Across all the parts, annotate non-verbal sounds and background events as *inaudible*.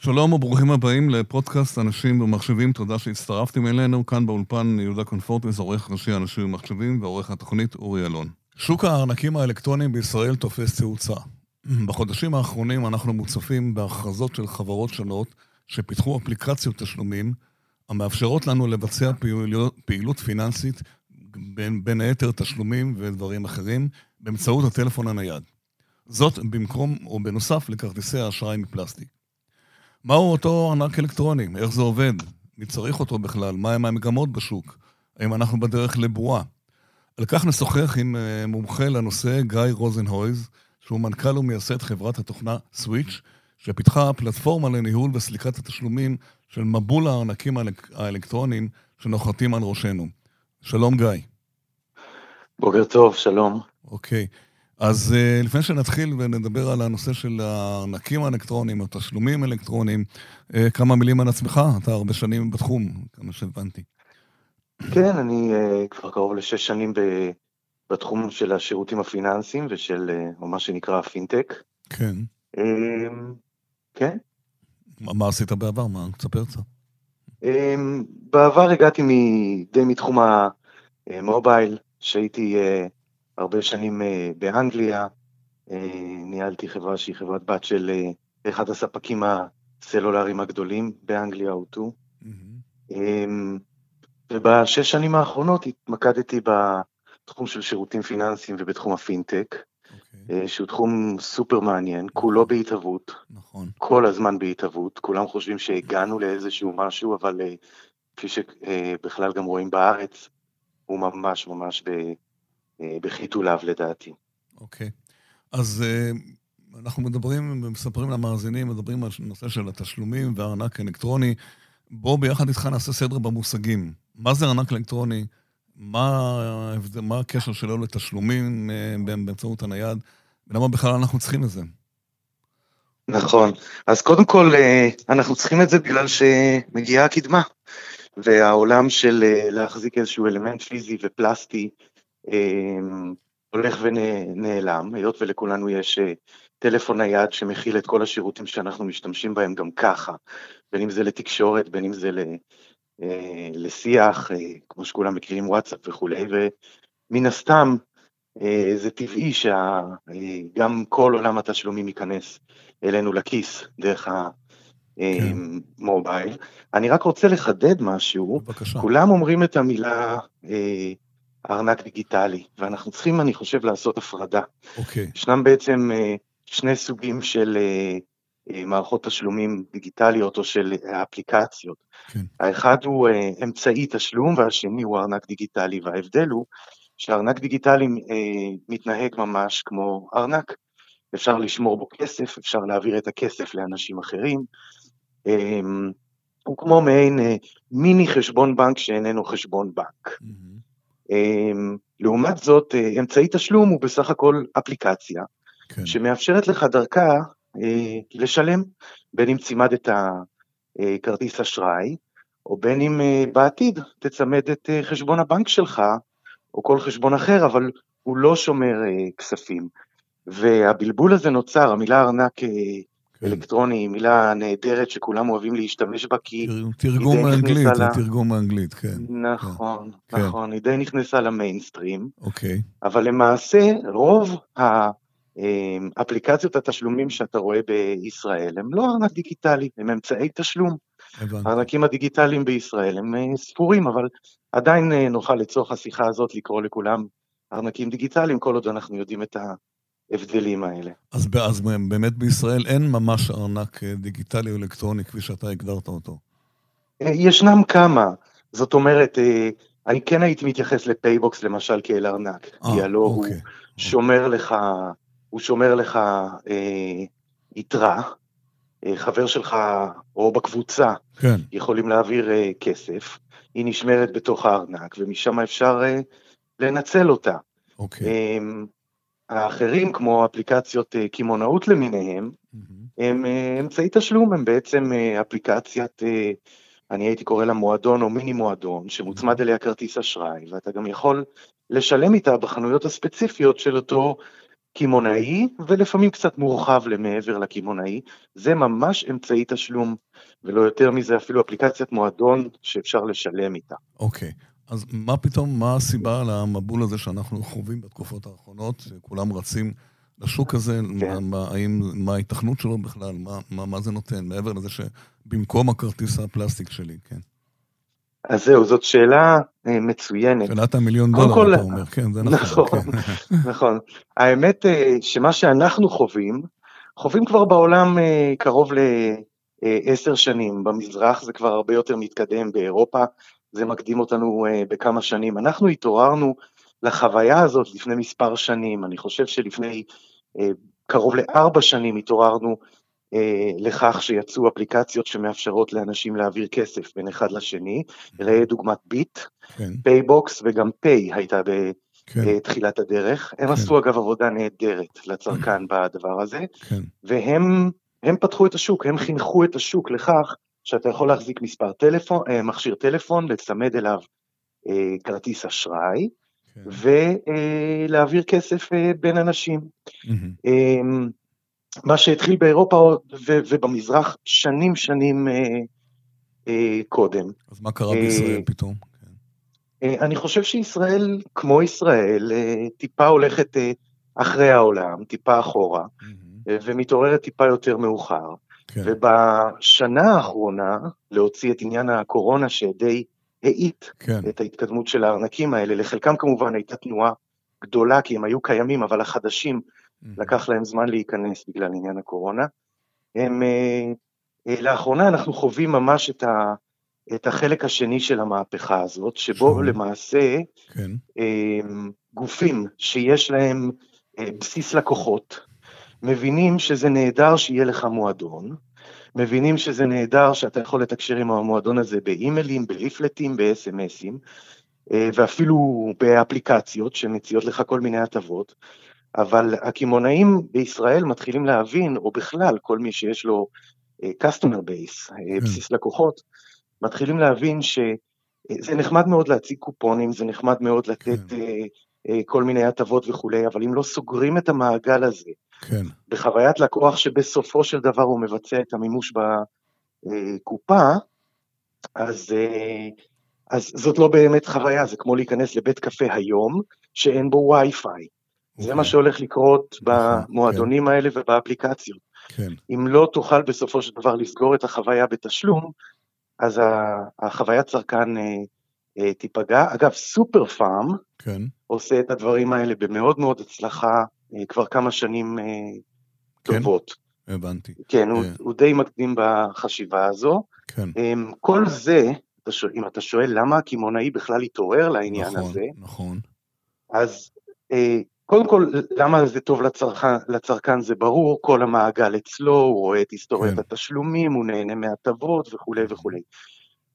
שלום וברוכים הבאים לפודקאסט אנשים ומחשבים, תודה שהצטרפתם אלינו. כאן באולפן יהודה קונפורטס, עורך ראשי אנשים ומחשבים, ועורך התוכנית אורי אלון. שוק הארנקים האלקטרוניים בישראל תופס תאוצה. בחודשים האחרונים אנחנו מוצפים בהכרזות של חברות שונות שפיתחו אפליקציות תשלומים המאפשרות לנו לבצע פעילות, פעילות פיננסית, בין, בין היתר תשלומים ודברים אחרים, באמצעות הטלפון הנייד. זאת במקום או בנוסף לכרטיסי האשראי מפלסטיק. מהו אותו ענק אלקטרוני? איך זה עובד? מי צריך אותו בכלל? מהם המגמות בשוק? האם אנחנו בדרך לבועה? על כך נשוחח עם אה, מומחה לנושא, גיא רוזנהויז, שהוא מנכ"ל ומייסד חברת התוכנה סוויץ', שפיתחה פלטפורמה לניהול וסליקת התשלומים של מבול הארנקים האלקטרוניים שנוחתים על ראשנו. שלום גיא. בוקר טוב, שלום. אוקיי. אז uh, לפני שנתחיל ונדבר על הנושא של הארנקים האלקטרוניים, התשלומים האלקטרוניים, uh, כמה מילים על עצמך, אתה הרבה שנים בתחום, כמה שהבנתי. כן, אני uh, כבר קרוב לשש שנים בתחום של השירותים הפיננסיים ושל מה שנקרא פינטק. כן. Uh, כן. מה, מה עשית בעבר? מה? תספר קצת. Uh, בעבר הגעתי די מתחום המובייל, שהייתי... הרבה שנים אה, באנגליה, אה, ניהלתי חברה שהיא חברת בת של אה, אחד הספקים הסלולריים הגדולים באנגליה, אוטו. Mm-hmm. ובשש שנים האחרונות התמקדתי בתחום של שירותים פיננסיים ובתחום הפינטק, okay. אוקיי. שהוא תחום סופר מעניין, נכון. כולו בהתהוות, נכון. כל הזמן בהתהוות, כולם חושבים שהגענו לאיזשהו משהו, אבל כפי שבכלל גם רואים בארץ, הוא ממש ממש אה, בחיתוליו לדעתי. אוקיי. אז אה, אנחנו מדברים ומספרים למאזינים, מדברים על נושא של התשלומים והארנק אלקטרוני. בואו ביחד איתך נעשה סדר במושגים. מה זה ארנק אלקטרוני? מה, מה הקשר שלו לתשלומים אה, באמצעות הנייד? ולמה בכלל אנחנו צריכים את זה? נכון. אז קודם כל, אנחנו צריכים את זה בגלל שמגיעה הקדמה. והעולם של להחזיק איזשהו אלמנט פיזי ופלסטי הולך ונעלם, היות ולכולנו יש אה, טלפון נייד שמכיל את כל השירותים שאנחנו משתמשים בהם גם ככה, בין אם זה לתקשורת, בין אם זה אה, לשיח, אה, כמו שכולם מכירים וואטסאפ וכולי, ומן הסתם זה טבעי שגם כל עולם התשלומים ייכנס אלינו לכיס דרך המובייל. כן. אני רק רוצה לחדד משהו, בבקשה. כולם אומרים את המילה ארנק דיגיטלי, ואנחנו צריכים, אני חושב, לעשות הפרדה. אוקיי. Okay. ישנם בעצם אה, שני סוגים של אה, אה, מערכות תשלומים דיגיטליות או של אפליקציות. כן. האחד הוא אמצעי תשלום והשני הוא ארנק דיגיטלי, וההבדל הוא שארנק דיגיטלי מתנהג ממש כמו ארנק. אפשר לשמור בו כסף, אפשר להעביר את הכסף לאנשים אחרים. הוא כמו מעין מיני חשבון בנק שאיננו חשבון בנק. Mm-hmm. אמ, לעומת זאת, אה, אמצעי תשלום הוא בסך הכל אפליקציה, כן. שמאפשרת לך דרכה אה, לשלם, בין אם צימדת אה, כרטיס אשראי, או בין אם בעתיד תצמד את חשבון הבנק שלך, או כל חשבון אחר, אבל הוא לא שומר כספים. והבלבול הזה נוצר, המילה ארנק כן. אלקטרוני היא מילה נהדרת שכולם אוהבים להשתמש בה כי... תרגום מאנגלית, זה לה... תרגום מאנגלית, כן. נכון, כן. נכון, היא די נכנסה למיינסטרים. אוקיי. אבל למעשה רוב האפליקציות התשלומים שאתה רואה בישראל הם לא ארנק דיגיטלי, הם אמצעי תשלום. הארנקים הדיגיטליים בישראל הם אה, ספורים, אבל עדיין אה, נוכל לצורך השיחה הזאת לקרוא לכולם ארנקים דיגיטליים, כל עוד אנחנו יודעים את ה... ההבדלים האלה. אז, אז באמת בישראל אין ממש ארנק אה, דיגיטלי או אלקטרוני כפי שאתה הגדרת אותו. אה, ישנם כמה, זאת אומרת, אה, אני כן הייתי מתייחס ל PayBox למשל כאל ארנק, אה, כי הלא אוקיי. הוא שומר לך, הוא שומר לך אה, יתרה, אה, חבר שלך או בקבוצה כן. יכולים להעביר אה, כסף, היא נשמרת בתוך הארנק ומשם אפשר אה, לנצל אותה. אוקיי. אה, האחרים, כמו אפליקציות אה, קמעונאות למיניהם. הם אה, אמצעי תשלום, הם בעצם אה, אפליקציית, אני הייתי קורא לה מועדון או מיני מועדון, שמוצמד אליה כרטיס אשראי, ואתה גם יכול לשלם איתה בחנויות הספציפיות של אותו קמעונאי, ולפעמים קצת מורחב למעבר לקמעונאי. זה ממש אמצעי תשלום, ולא יותר מזה, אפילו אפליקציית מועדון שאפשר לשלם איתה. אוקיי. Okay. אז מה פתאום, מה הסיבה למבול הזה שאנחנו חווים בתקופות האחרונות, שכולם רצים לשוק הזה, כן. מה, האם, מה ההיתכנות שלו בכלל, מה, מה, מה זה נותן, מעבר לזה שבמקום הכרטיס הפלסטיק שלי, כן. אז זהו, זאת שאלה אה, מצוינת. שאלת המיליון דולר, כל... אתה אומר, כן, זה נכון. נכון, כן. *laughs* נכון. האמת אה, שמה שאנחנו חווים, חווים כבר בעולם אה, קרוב לעשר שנים, במזרח זה כבר הרבה יותר מתקדם, באירופה זה מקדים אותנו בכמה שנים. אנחנו התעוררנו לחוויה הזאת לפני מספר שנים, אני חושב שלפני קרוב לארבע שנים התעוררנו אה, לכך שיצאו אפליקציות שמאפשרות לאנשים להעביר כסף בין אחד לשני, ראה דוגמת ביט, כן. פייבוקס וגם פיי הייתה בתחילת כן. הדרך. הם כן. עשו אגב עבודה נהדרת לצרכן בדבר הזה, כן. והם הם פתחו את השוק, הם חינכו את השוק לכך שאתה יכול להחזיק מספר טלפון, אה, מכשיר טלפון, לצמד אליו אה, כרטיס אשראי, כן. ולהעביר כסף בין אנשים. Mm-hmm. מה שהתחיל באירופה ובמזרח שנים שנים אה, אה, קודם. אז מה קרה בישראל אה, פתאום? כן. אה, אני חושב שישראל, כמו ישראל, אה, טיפה הולכת אה, אחרי העולם, טיפה אחורה, mm-hmm. אה, ומתעוררת טיפה יותר מאוחר. כן. ובשנה האחרונה, להוציא את עניין הקורונה שדי האיט כן. את ההתקדמות של הארנקים האלה, לחלקם כמובן הייתה תנועה גדולה, כי הם היו קיימים, אבל החדשים לקח להם זמן להיכנס בגלל עניין הקורונה. הם, אה, אה, לאחרונה אנחנו חווים ממש את, ה, את החלק השני של המהפכה הזאת, שבו שם. למעשה כן. אה, גופים שיש להם בסיס לקוחות, מבינים שזה נהדר שיהיה לך מועדון, מבינים שזה נהדר שאתה יכול לתקשר עם המועדון הזה באימיילים, בליפלטים, ב-SMSים, ואפילו באפליקציות שמציעות לך כל מיני הטבות, אבל הקמעונאים בישראל מתחילים להבין, או בכלל, כל מי שיש לו אה, customer base, אה, כן. בסיס לקוחות, מתחילים להבין שזה נחמד מאוד להציג קופונים, זה נחמד מאוד לתת כן. אה, כל מיני הטבות וכולי, אבל אם לא סוגרים את המעגל הזה, כן. בחוויית לקוח שבסופו של דבר הוא מבצע את המימוש בקופה, אז, אז זאת לא באמת חוויה, זה כמו להיכנס לבית קפה היום, שאין בו וי-פיי. זה מה שהולך לקרות נכון, במועדונים כן. האלה ובאפליקציות. כן. אם לא תוכל בסופו של דבר לסגור את החוויה בתשלום, אז החוויית צרכן אה, אה, תיפגע. אגב, סופר פארם כן. עושה את הדברים האלה במאוד מאוד הצלחה אה, כבר כמה שנים כן? טובות. הבנתי. כן, הוא, הוא די מקדים בחשיבה הזו. כן. כל זה, אם אתה שואל למה הקמעונאי בכלל התעורר לעניין נכון, הזה, נכון. אז קודם כל, למה זה טוב לצרכן, לצרכן זה ברור, כל המעגל אצלו, הוא רואה את היסטוריית כן. התשלומים, הוא נהנה מהטבות וכולי וכולי.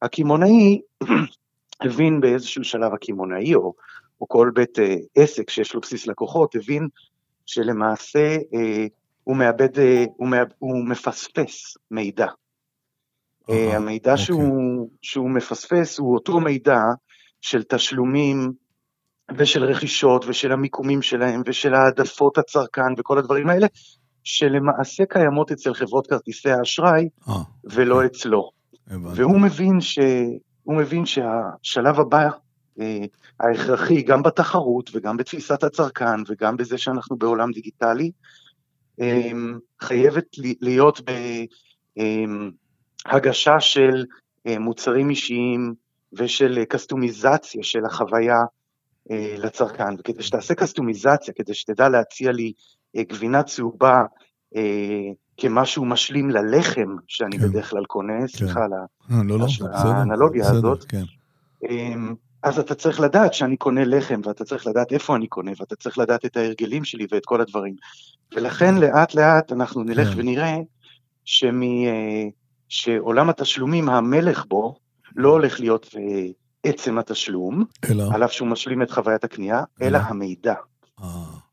הקמעונאי *clears throat* הבין באיזשהו שלב הקמעונאי, או, או כל בית אה, עסק שיש לו בסיס לקוחות, הבין שלמעשה אה, הוא מאבד, אה, הוא, מאב, הוא מפספס מידע. אה, המידע אוקיי. שהוא, שהוא מפספס הוא אותו מידע של תשלומים, ושל רכישות ושל המיקומים שלהם ושל העדפות הצרכן וכל הדברים האלה, שלמעשה קיימות אצל חברות כרטיסי האשראי אה, ולא okay. אצלו. הבנתי. והוא מבין, ש... מבין שהשלב הבא אה, ההכרחי גם בתחרות וגם בתפיסת הצרכן וגם בזה שאנחנו בעולם דיגיטלי, אה, חייבת להיות בהגשה של מוצרים אישיים ושל קסטומיזציה של החוויה אה, לצרכן, וכדי שתעשה קסטומיזציה, כדי שתדע להציע לי אה, גבינה צהובה אה, כמשהו משלים ללחם שאני כן. בדרך כלל קונה, כן. סליחה על אה, לא, לא, האנלוגיה בסדר, הזאת, כן. אז אתה צריך לדעת שאני קונה לחם, ואתה צריך לדעת איפה אני קונה, ואתה צריך לדעת את ההרגלים שלי ואת כל הדברים. ולכן לאט לאט אנחנו נלך כן. ונראה שמי, אה, שעולם התשלומים, המלך בו, לא הולך להיות אה, עצם התשלום, אלא, על אף שהוא משלים את חוויית הקנייה, אלא, אלא המידע. אה,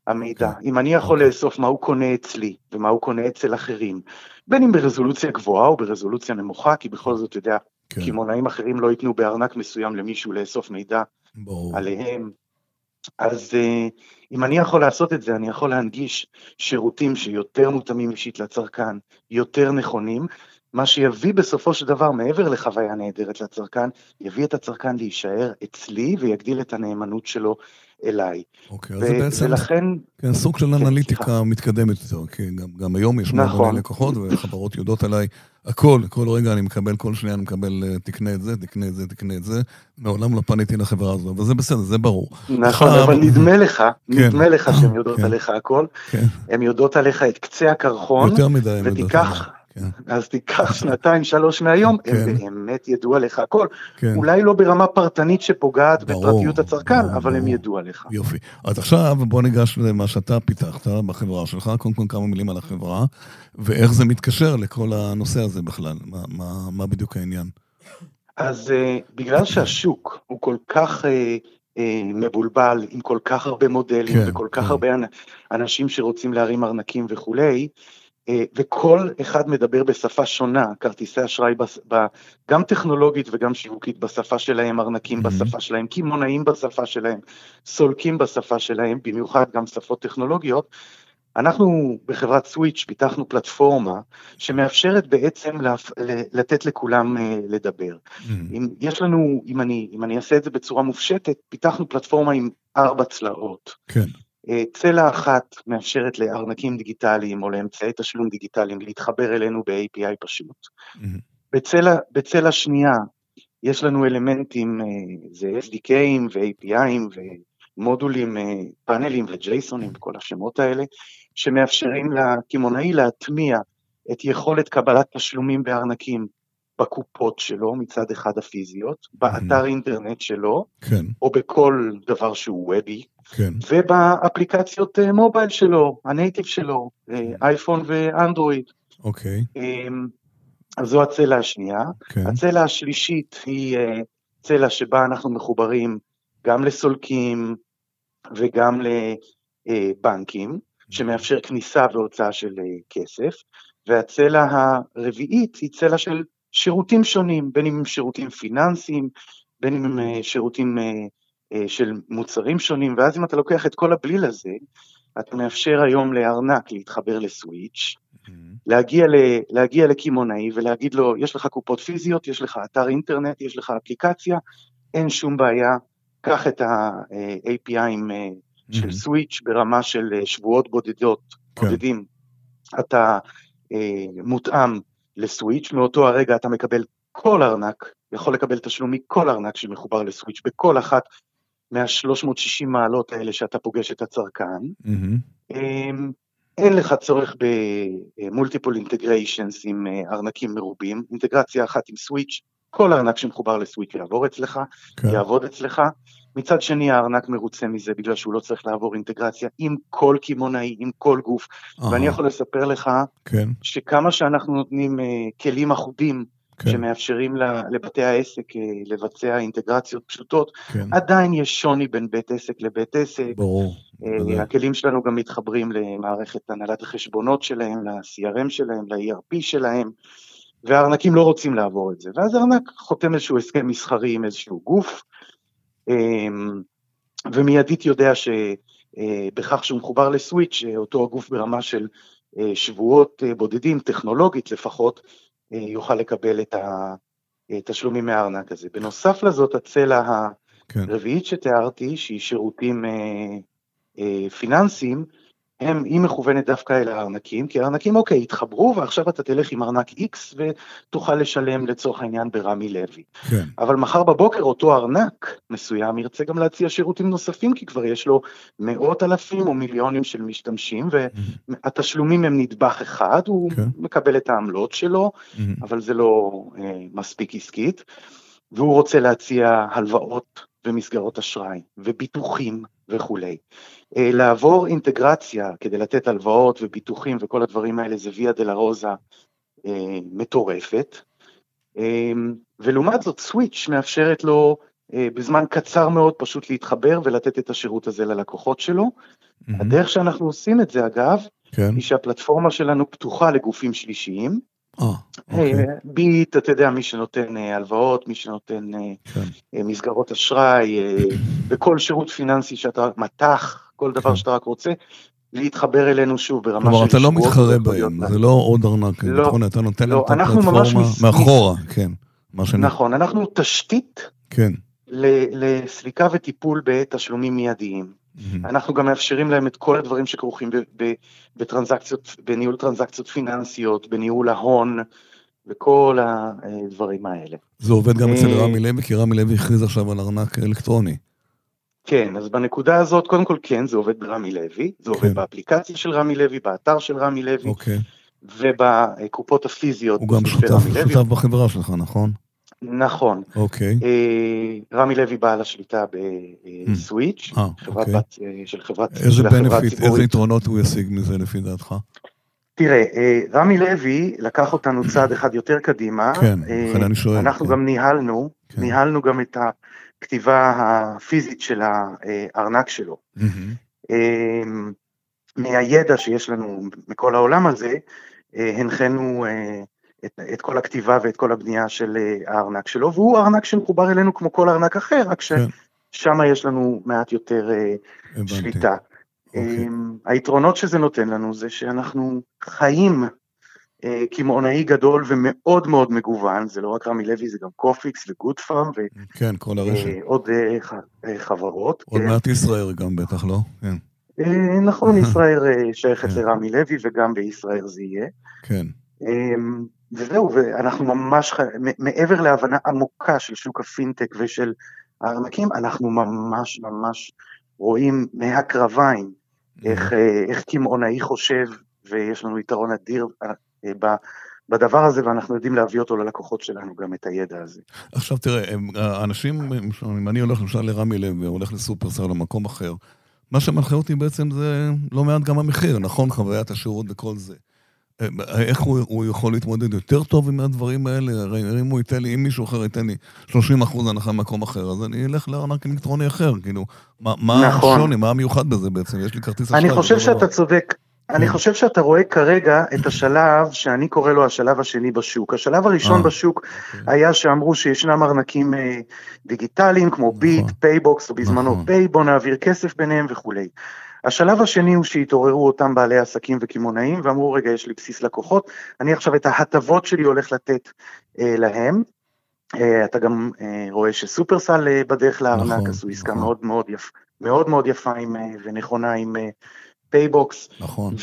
המידע. Okay. אוקיי. אם אני יכול okay. אוקיי. לאסוף מה הוא קונה אצלי ומה הוא קונה אצל אחרים, בין אם ברזולוציה גבוהה או ברזולוציה נמוכה, כי בכל זאת, אתה יודע, כן. קמעונאים אחרים לא ייתנו בארנק מסוים למישהו לאסוף מידע ברור. עליהם. אז אם אני יכול לעשות את זה, אני יכול להנגיש שירותים שיותר מותאמים אישית לצרכן, יותר נכונים, מה שיביא בסופו של דבר, מעבר לחוויה נהדרת לצרכן, יביא את הצרכן להישאר אצלי ויגדיל את הנאמנות שלו אליי. אוקיי, אז זה בעצם ולכן... כן, סוג של כן, אנליטיקה סליחה. מתקדמת יותר, כי גם, גם היום יש נכון. מועדוני לקוחות וחברות יודעות עליי הכל, כל רגע אני מקבל, כל שנייה אני מקבל, אה, תקנה את זה, תקנה את זה, תקנה את זה. מעולם לא פניתי לחברה הזו, אבל זה בסדר, זה ברור. נכון, אבל נדמה לך, כן. נדמה לך שהן יודעות כן. עליך הכל. הן יודעות עליך את קצה הקרחון. יותר מדי הן יודעות עליך. כן. אז תיקח שנתיים, שלוש מהיום, כן. הם באמת ידעו עליך הכל. כן. אולי לא ברמה פרטנית שפוגעת ברור, בפרטיות הצרכן, ברור, אבל ברור. הם ידעו עליך. יופי. אז עכשיו בוא ניגש למה שאתה פיתחת בחברה שלך, קודם כל כמה מילים על החברה, ואיך זה מתקשר לכל הנושא הזה בכלל, מה, מה, מה בדיוק העניין? אז uh, בגלל שהשוק הוא כל כך... Uh, מבולבל עם כל כך הרבה מודלים כן, וכל כך כן. הרבה אנשים שרוצים להרים ארנקים וכולי, וכל אחד מדבר בשפה שונה, כרטיסי אשראי, גם טכנולוגית וגם שיווקית בשפה שלהם, ארנקים mm-hmm. בשפה שלהם, קמעונאים בשפה שלהם, סולקים בשפה שלהם, במיוחד גם שפות טכנולוגיות. אנחנו בחברת סוויץ' פיתחנו פלטפורמה שמאפשרת בעצם לתת לכולם אה, לדבר. Mm-hmm. אם יש לנו, אם אני, אם אני אעשה את זה בצורה מופשטת, פיתחנו פלטפורמה עם ארבע צלעות. כן. אה, צלע אחת מאפשרת לארנקים דיגיטליים או לאמצעי תשלום דיגיטליים להתחבר אלינו ב-API פשוט. Mm-hmm. בצלע, בצלע שנייה יש לנו אלמנטים, אה, זה SDKים ו-APIים ומודולים, אה, פאנלים וג'ייסונים וכל השמות האלה, שמאפשרים לקמעונאי להטמיע את יכולת קבלת תשלומים בארנקים בקופות שלו, מצד אחד הפיזיות, באתר אינטרנט שלו, כן. או בכל דבר שהוא וובי, כן. ובאפליקציות אה, מובייל שלו, הנייטיב שלו, אה, אייפון ואנדרואיד. אוקיי. אמ, אז זו הצלע השנייה. כן. הצלע השלישית היא אה, צלע שבה אנחנו מחוברים גם לסולקים וגם לבנקים, שמאפשר כניסה והוצאה של כסף, והצלע הרביעית היא צלע של שירותים שונים, בין אם הם שירותים פיננסיים, בין אם הם אה, שירותים אה, אה, של מוצרים שונים, ואז אם אתה לוקח את כל הבליל הזה, אתה מאפשר היום לארנק להתחבר לסוויץ', mm-hmm. להגיע, ל, להגיע לקמעונאי ולהגיד לו, יש לך קופות פיזיות, יש לך אתר אינטרנט, יש לך אפליקציה, אין שום בעיה, קח את ה-APIים mm-hmm. של סוויץ' ברמה של שבועות בודדות, כן. בודדים, אתה מותאם לסוויץ', מאותו הרגע אתה מקבל כל ארנק, יכול לקבל תשלום מכל ארנק שמחובר לסוויץ', בכל אחת מה-360 מעלות האלה שאתה פוגש את הצרכן. Mm-hmm. אין לך צורך במולטיפול אינטגריישנס עם אה, ארנקים מרובים, אינטגרציה אחת עם סוויץ', כל ארנק שמחובר לסוויץ' יעבור אצלך, כן. יעבוד אצלך. מצד שני הארנק מרוצה מזה בגלל שהוא לא צריך לעבור אינטגרציה עם כל קמעונאי, עם כל גוף. Aha. ואני יכול לספר לך כן. שכמה שאנחנו נותנים uh, כלים אחודים כן. שמאפשרים לבתי העסק uh, לבצע אינטגרציות פשוטות, כן. עדיין יש שוני בין בית עסק לבית עסק. ברור. Uh, הכלים שלנו גם מתחברים למערכת הנהלת החשבונות שלהם, ל-CRM שלהם, ל-ERP שלהם. והארנקים לא רוצים לעבור את זה, ואז הארנק חותם איזשהו הסכם מסחרי עם איזשהו גוף, ומיידית יודע שבכך אה, שהוא מחובר לסוויץ', אה, אותו הגוף ברמה של אה, שבועות בודדים, טכנולוגית לפחות, יוכל לקבל את התשלומים מהארנק הזה. בנוסף לזאת, הצלע כן. הרביעית שתיארתי, שהיא שירותים פיננסיים, הם, היא מכוונת דווקא אל הארנקים, כי הארנקים, אוקיי, התחברו, ועכשיו אתה תלך עם ארנק X ותוכל לשלם לצורך העניין ברמי לוי. כן. אבל מחר בבוקר אותו ארנק מסוים ירצה גם להציע שירותים נוספים, כי כבר יש לו מאות אלפים או מיליונים של משתמשים, והתשלומים הם נדבך אחד, הוא כן. מקבל את העמלות שלו, אבל זה לא אה, מספיק עסקית, והוא רוצה להציע הלוואות ומסגרות אשראי וביטוחים וכולי. אה, לעבור אינטגרציה כדי לתת הלוואות וביטוחים וכל הדברים האלה זה ויה דה רוזה אה, מטורפת. אה, ולעומת זאת סוויץ' מאפשרת לו בזמן קצר מאוד פשוט להתחבר ולתת את השירות הזה ללקוחות שלו. Mm-hmm. הדרך שאנחנו עושים את זה אגב, כן. היא שהפלטפורמה שלנו פתוחה לגופים שלישיים, אה. אה, ביט, אתה יודע, מי שנותן אה, הלוואות, מי שנותן אה, כן. אה, מסגרות אשראי, אה, וכל שירות פיננסי שאתה, מט"ח, כל דבר כן. שאתה רק רוצה, להתחבר אלינו שוב ברמה של כלומר, אתה לא מתחרה בהם, זה לא עוד ארנק אלקטרוני, אתה נותן להם לא, את הפלטפורמה מאחורה, כן. נכון, אנחנו תשתית כן. לסליקה וטיפול בתשלומים מיידיים. מהמם. אנחנו גם מאפשרים להם את כל הדברים שכרוכים ב- ב- בטרנזקציות, בניהול טרנזקציות פיננסיות, בניהול ההון, וכל הדברים האלה. זה עובד גם אצל אה, רמי לוי, כי רמי לוי הכריז עכשיו על ארנק אלקטרוני. כן, אז בנקודה הזאת, קודם כל כן, זה עובד ברמי לוי, זה כן. עובד באפליקציה של רמי לוי, באתר של רמי לוי, אוקיי. ובקופות הפיזיות. הוא גם שותף. שותף בחברה שלך, נכון? נכון. אוקיי. אה, רמי לוי בעל השליטה בסוויץ', אה, חברת אוקיי. בת של חברת איזה בנפיט, איזה. יתרונות הוא ישיג מזה לפי דעתך? תראה, אה, רמי לוי לקח אותנו צעד *clears throat* אחד יותר קדימה. כן, אה, לכן אני שואל, אנחנו כן. גם ניהלנו, כן. ניהלנו גם את הכתיבה הפיזית של הארנק שלו. אה, מהידע שיש לנו מכל העולם הזה, הנחינו את, את כל הכתיבה ואת כל הבנייה של הארנק שלו, והוא ארנק שמחובר אלינו כמו כל ארנק אחר, רק כן. ששם יש לנו מעט יותר הבנתי. שליטה. אוקיי. אמ, היתרונות שזה נותן לנו זה שאנחנו חיים אה, קמעונאי גדול ומאוד מאוד מגוון, זה לא רק רמי לוי, זה גם קופיקס וגוד פארם כן, כל הרשת. ועוד אה, ח- אה, חברות. עוד. מעט ישראל גם בטח, לא? כן. נכון, *laughs* ישראל שייכת כן. לרמי לוי וגם בישראל זה יהיה. כן. אמ, וזהו, ואנחנו ממש, מעבר להבנה עמוקה של שוק הפינטק ושל הארנקים, אנחנו ממש ממש רואים מהקרביים איך, אה, איך קמעונאי חושב, ויש לנו יתרון אדיר אה, ב- בדבר הזה, ואנחנו יודעים להביא אותו ללקוחות שלנו, גם את הידע הזה. עכשיו תראה, האנשים, אם אני הולך למשל לרמי לוי, או הולך לסופרסל או מקום אחר, מה שמנחה אותי בעצם זה לא מעט גם המחיר, נכון? חוויית השירות וכל זה. אה, איך הוא, הוא יכול להתמודד יותר טוב עם הדברים האלה? הרי אם הוא ייתן לי, אם מישהו אחר ייתן לי 30 אחוז הנחה במקום אחר, אז אני אלך לארנק אלקטרוני אחר, כאילו, מה, מה נכון. השוני, מה המיוחד בזה בעצם? יש לי כרטיס אני אשראי, חושב זה אותו שאתה דבר. צודק. אני כן. חושב שאתה רואה כרגע את השלב שאני קורא לו השלב השני בשוק. השלב הראשון אה, בשוק אוקיי. היה שאמרו שישנם ארנקים אה, דיגיטליים כמו ביט, נכון. פייבוקס, או בזמנו נכון. פיי, בוא נעביר כסף ביניהם וכולי. השלב השני הוא שהתעוררו אותם בעלי עסקים וקמעונאים ואמרו רגע יש לי בסיס לקוחות, אני עכשיו את ההטבות שלי הולך לתת אה, להם. אה, אתה גם אה, רואה שסופרסל אה, בדרך לארנק נכון, עשו עסקה נכון. מאוד מאוד יפ, מאוד מאוד יפה עם, אה, ונכונה עם אה, פייבוקס. נכון.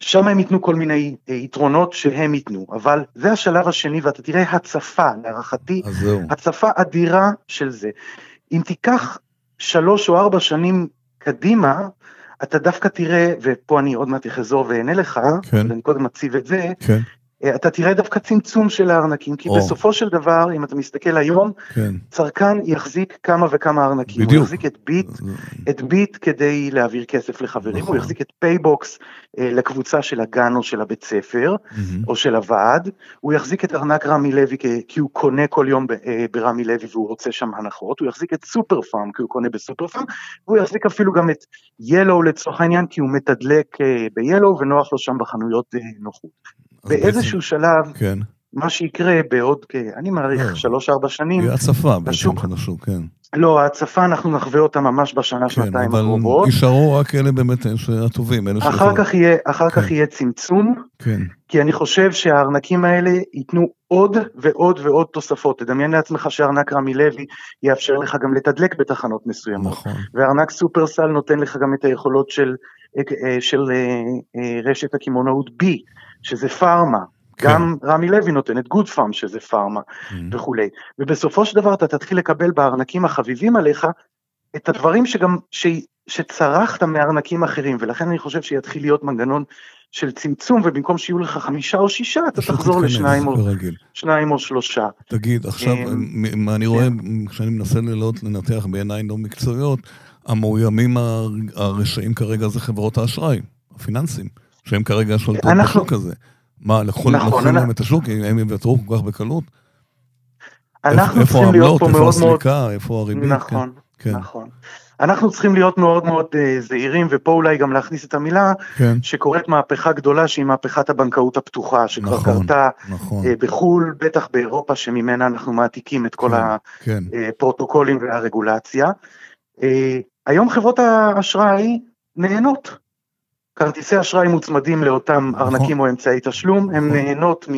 ושם הם ייתנו כל מיני אה, יתרונות שהם ייתנו, אבל זה השלב השני ואתה תראה הצפה, להערכתי. הצפה אדירה של זה. אם תיקח שלוש או ארבע שנים קדימה, אתה דווקא תראה, ופה אני עוד מעט אחזור ואענה לך, כן. אני קודם מציב את זה, כן, אתה תראה דווקא צמצום של הארנקים, כי או. בסופו של דבר, אם אתה מסתכל היום, כן. צרכן יחזיק כמה וכמה ארנקים, הוא בדיוק. יחזיק את ביט, אז- את ביט כדי להעביר כסף לחברים, נכון. הוא יחזיק את פייבוקס אה, לקבוצה של הגן או של הבית ספר, מהמם. או של הוועד, הוא יחזיק את ארנק רמי לוי כי, הוא קונה כל יום ב, אה, ברמי לוי והוא רוצה שם הנחות, הוא יחזיק את סופר פארם כי הוא קונה בסופר פארם, והוא יחזיק אפילו גם את Yellow לצורך העניין כי הוא מתדלק אה, ב-Yellow ונוח לו שם בחנויות אה, נוחות. באיזשהו שלב, בעצם- כן. מה שיקרה בעוד, כ- אני. מעריך, שלוש-ארבע שנים, יהיה הצפה בעצם השוק- של השוק, כן. לא, ההצפה אנחנו נחווה אותה ממש בשנה, כן, שנתיים אבל הקרובות. יישארו רק אלה באמת הטובים, אלה אחר כך יהיה, אחר כך כן. יהיה צמצום, כן, כי אני חושב שהארנקים האלה ייתנו עוד ועוד ועוד תוספות. תדמיין לעצמך שארנק רמי לוי יאפשר לך גם לתדלק בתחנות מסוימות, נכון. וארנק סופרסל נותן לך גם את היכולות של, אה, של אה, אה, רשת הקמעונאות B, שזה פארמה. כן. גם רמי לוי נותן את גוד פארם שזה פארמה Mhm. וכולי. ובסופו של דבר אתה תתחיל לקבל בארנקים החביבים עליך את הדברים שגם, ש, שצרכת מארנקים אחרים, ולכן אני חושב שיתחיל להיות מנגנון של צמצום, ובמקום שיהיו לך חמישה או שישה, אתה תחזור לשניים או. שניים או שלושה. תגיד, עכשיו, אמ, מה אני רואה, כשאני מנסה ללאות, לנתח בעיניים לא מקצועיות, המאוימים הר- הרשעים כרגע זה חברות האשראי, הפיננסים, שהם כרגע שולטות אנחנו- בשוק הזה. מה, לקחו נכון, להם אנחנו- את השוק, הם יוותרו כל כך בקלות? אנחנו איפה צריכים להיות פה איפה מאוד מאוד... הסליקה, איפה הריבית? נכון, כן. נכון. אנחנו צריכים להיות מאוד מאוד uh, זהירים, ופה אולי גם להכניס את המילה, כן. שקורית מהפכה גדולה שהיא מהפכת הבנקאות הפתוחה, שכבר נכון, קרתה נכון. uh, בחו"ל, בטח באירופה, שממנה אנחנו מעתיקים את כל כן, כן. הפרוטוקולים והרגולציה. Uh, היום חברות האשראי נהנות. כרטיסי אשראי מוצמדים לאותם נכון. ארנקים או אמצעי תשלום, הן נכון. נהנות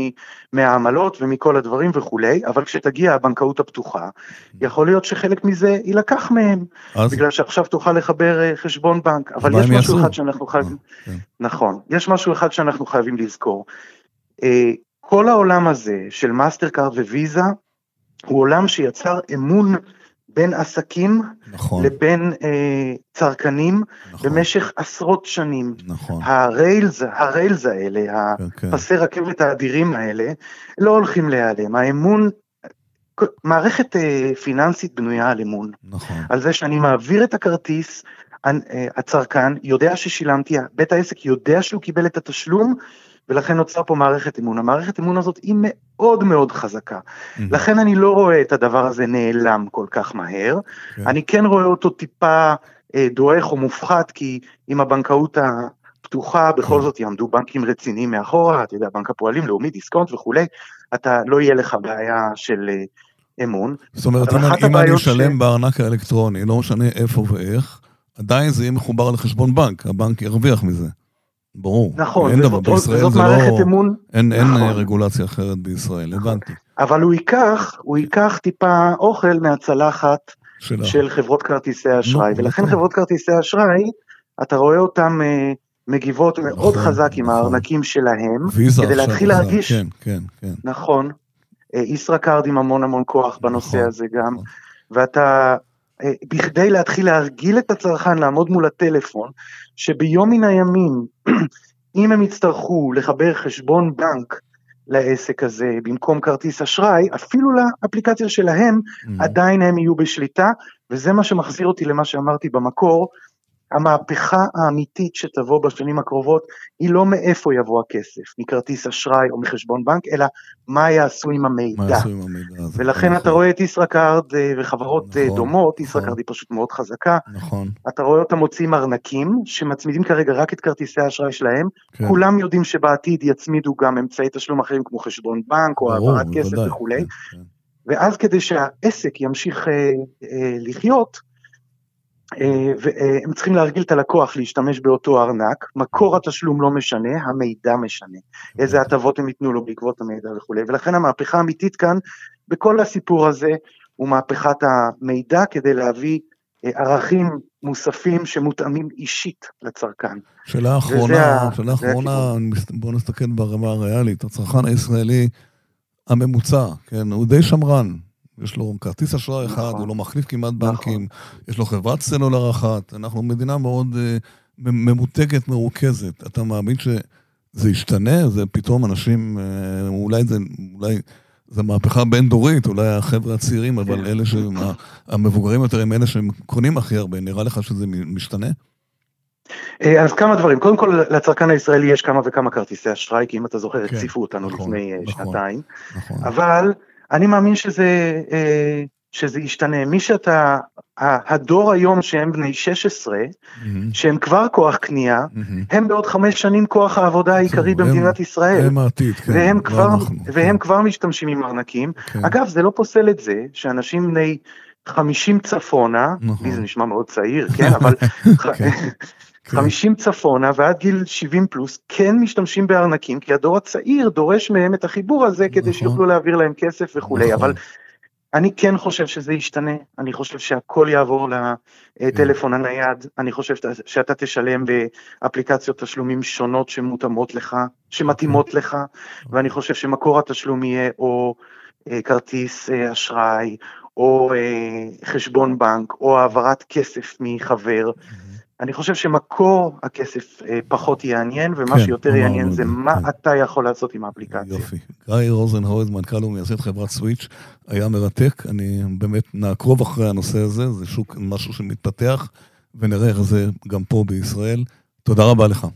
מהעמלות ומכל הדברים וכולי, אבל כשתגיע הבנקאות הפתוחה, יכול להיות שחלק מזה יילקח מהם, אז, בגלל שעכשיו תוכל לחבר אה, חשבון בנק, אבל יש הם משהו יעשו? אחד שאנחנו חייבים, כן. נכון, יש משהו אחד שאנחנו חייבים לזכור. אה, כל העולם הזה של מאסטר קארד וויזה, הוא עולם שיצר אמון בין עסקים נכון, לבין אה, צרכנים נכון, במשך עשרות שנים. נכון, הריילס, הריילס האלה, כן, כן, הפסי רכבת האדירים האלה, לא הולכים להיעלם. האמון, מערכת אה, פיננסית בנויה על אמון. נכון, על זה שאני מעביר את הכרטיס, אה, הצרכן יודע ששילמתי, בית העסק יודע שהוא קיבל את התשלום, ולכן נוצר פה מערכת אמון. המערכת אמון הזאת היא מאוד מאוד חזקה. מהמם. לכן אני לא רואה את הדבר הזה נעלם כל כך מהר. כן. אני כן רואה אותו טיפה אה, דועך או מופחת, כי עם הבנקאות הפתוחה, בכל כן. זאת יעמדו בנקים רציניים מאחורה, אתה יודע, בנק הפועלים, לאומי, דיסקונט וכולי, אתה, לא יהיה לך בעיה של אה, אמון. זאת אומרת, אם אם אני אשלם ש- בארנק האלקטרוני, לא משנה איפה ואיך, עדיין זה יהיה מחובר לחשבון בנק, הבנק ירוויח מזה. ברור. נכון, אין דבר, בישראל זה לא... אמון, אין, אין נכון. אה, רגולציה אחרת בישראל, הבנתי. אבל הוא ייקח, הוא ייקח טיפה אוכל מהצלחת של ה- של חברות כרטיסי אשראי, נו, ולכן נכון. חברות כרטיסי אשראי, אתה רואה אותן אה, מגיבות מאוד נכון, חזק עם נכון. הארנקים שלהם, כדי להתחיל להרגיש- כן, כן, כן. נכון, אה, ישראכרט עם המון המון כוח בנושא נכון, הזה גם, נכון. ואתה, בכדי להתחיל להרגיל את הצרכן לעמוד מול הטלפון, שביום מן הימים, *clears throat* אם הם יצטרכו לחבר חשבון בנק לעסק הזה במקום כרטיס אשראי, אפילו לאפליקציה שלהם, Mhm. עדיין הם יהיו בשליטה, וזה מה שמחזיר אותי למה שאמרתי במקור, המהפכה האמיתית שתבוא בשנים הקרובות היא לא מאיפה יבוא הכסף, מכרטיס אשראי או מחשבון בנק, אלא מה יעשו עם מה המידע. יעשו עם המידע? ולכן נכון, אתה רואה את ישראכרט אה, וחברות אה, נכון, דומות, נכון. ישראכרט היא פשוט מאוד חזקה, נכון, אתה רואה אותם מוציאים ארנקים שמצמידים כרגע רק את כרטיסי האשראי שלהם, כן. כולם יודעים שבעתיד יצמידו גם אמצעי תשלום אחרים כמו חשבון בנק או העברת כסף וכולי, כן, כן. ואז כדי שהעסק ימשיך אה, אה, לחיות, והם צריכים להרגיל את הלקוח להשתמש באותו ארנק, מקור התשלום לא משנה, המידע משנה, איזה הטבות הם ייתנו לו בעקבות המידע וכולי, ולכן המהפכה האמיתית כאן, בכל הסיפור הזה, הוא מהפכת המידע כדי להביא אה, ערכים מוספים שמותאמים אישית לצרכן. שאלה אחרונה, שאלה אחרונה, בואו נסתכל ברמה הריאלית. הצרכן הישראלי הממוצע, כן, הוא די שמרן. יש לו כרטיס אשראי אחד, נכון. הוא לא מחליף כמעט נכון. בנקים, יש לו חברת סלולר אחת, אנחנו מדינה מאוד מ- ממותגת, מרוכזת. אתה מאמין שזה ישתנה? זה פתאום אנשים, אה, אולי זה, אולי זה מהפכה בין-דורית, אולי החבר'ה הצעירים, אבל כן. אלה שהם, המבוגרים יותר הם אלה שהם קונים הכי הרבה, נראה לך שזה משתנה? אה, אז כמה דברים, קודם כל לצרכן הישראלי יש כמה וכמה כרטיסי אשראי, כי אם אתה זוכר כן, הציפו אותנו נכון, לפני נכון. שנתיים, נכון. אבל אני מאמין שזה, אה, שזה ישתנה. מי שאתה, הדור היום שהם בני 16, מהמם. שהם כבר כוח קנייה, מהמם. הם בעוד חמש שנים כוח העבודה העיקרי הם- במדינת ישראל. הם העתיד, כן. והם כבר, אנחנו, והם כן, כבר משתמשים עם ארנקים. כן. אגב, זה לא פוסל את זה שאנשים בני 50 צפונה, נכון. לי זה נשמע מאוד צעיר, כן, אבל *laughs* כן, כן. 50 צפונה ועד גיל 70 פלוס כן משתמשים בארנקים, כי הדור הצעיר דורש מהם את החיבור הזה כדי נכון. שיוכלו להעביר להם כסף וכולי, נכון. אבל אני כן חושב שזה ישתנה, אני חושב שהכל יעבור לטלפון הנייד, אני חושב שאתה- תשלם באפליקציות תשלומים שונות שמותאמות לך, שמתאימות לך, ואני חושב שמקור התשלום יהיה או אה, כרטיס אה, אשראי, או אה, חשבון בנק, או העברת כסף מחבר. אני חושב שמקור הכסף אה, פחות יעניין, ומה כן, שיותר יעניין זה מה כן. אתה יכול לעשות עם האפליקציה. יופי. גיא רוזנהויז, מנכ"ל ומייסד חברת סוויץ', היה מרתק. אני באמת נעקוב אחרי הנושא הזה, זה שוק, משהו שמתפתח, ונראה איך זה גם פה בישראל. תודה רבה לך.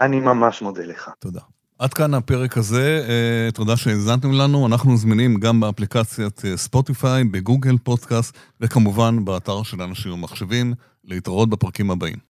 אני ממש מודה לך. תודה. עד כאן הפרק הזה, אה, תודה שהאזנתם לנו, אנחנו זמינים גם באפליקציית אה, ספוטיפיי, בגוגל פודקאסט, וכמובן באתר של אנשים ומחשבים, להתראות בפרקים הבאים.